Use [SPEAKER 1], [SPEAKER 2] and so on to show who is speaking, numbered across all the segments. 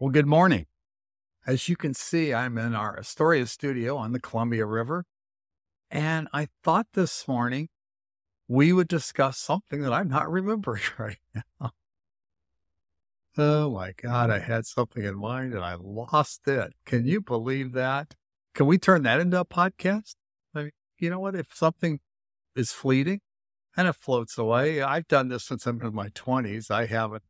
[SPEAKER 1] Well, good morning. As you can see, I'm in our Astoria studio on the Columbia River. And I thought this morning we would discuss something that I'm not remembering right now. Oh my God, I had something in mind and I lost it. Can you believe that? Can we turn that into a podcast? I mean, you know what? If something is fleeting and it floats away, I've done this since I'm in my 20s. I haven't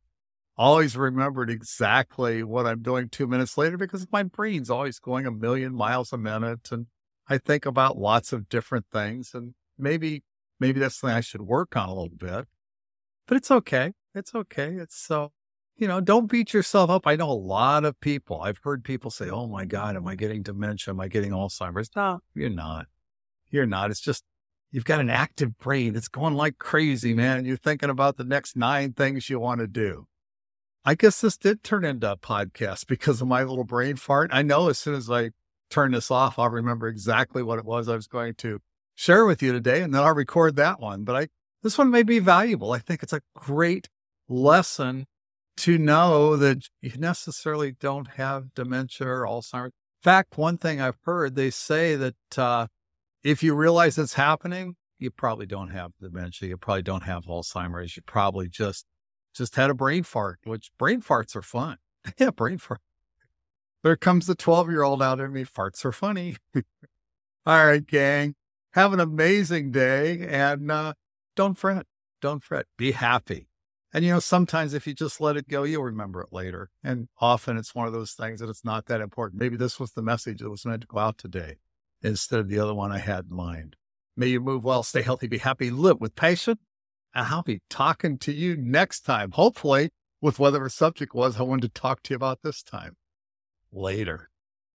[SPEAKER 1] always remembered exactly what I'm doing two minutes later because my brain's always going a million miles a minute. And I think about lots of different things. And maybe, maybe that's something I should work on a little bit. But it's okay. It's okay. It's so, you know, don't beat yourself up. I know a lot of people, I've heard people say, Oh my God, am I getting dementia? Am I getting Alzheimer's? No, you're not. You're not. It's just, you've got an active brain. It's going like crazy, man. You're thinking about the next nine things you want to do. I guess this did turn into a podcast because of my little brain fart. I know as soon as I turn this off, I'll remember exactly what it was I was going to share with you today, and then I'll record that one. But I, this one may be valuable. I think it's a great lesson to know that you necessarily don't have dementia or Alzheimer's. In fact, one thing I've heard, they say that uh, if you realize it's happening, you probably don't have dementia. You probably don't have Alzheimer's. You probably just just had a brain fart, which brain farts are fun. yeah, brain fart. There comes the 12 year old out in me. Farts are funny. All right, gang. Have an amazing day and uh, don't fret. Don't fret. Be happy. And you know, sometimes if you just let it go, you'll remember it later. And often it's one of those things that it's not that important. Maybe this was the message that was meant to go out today instead of the other one I had in mind. May you move well, stay healthy, be happy, live with passion, and I'll be talking to you next time, hopefully with whatever subject was I wanted to talk to you about this time. Later.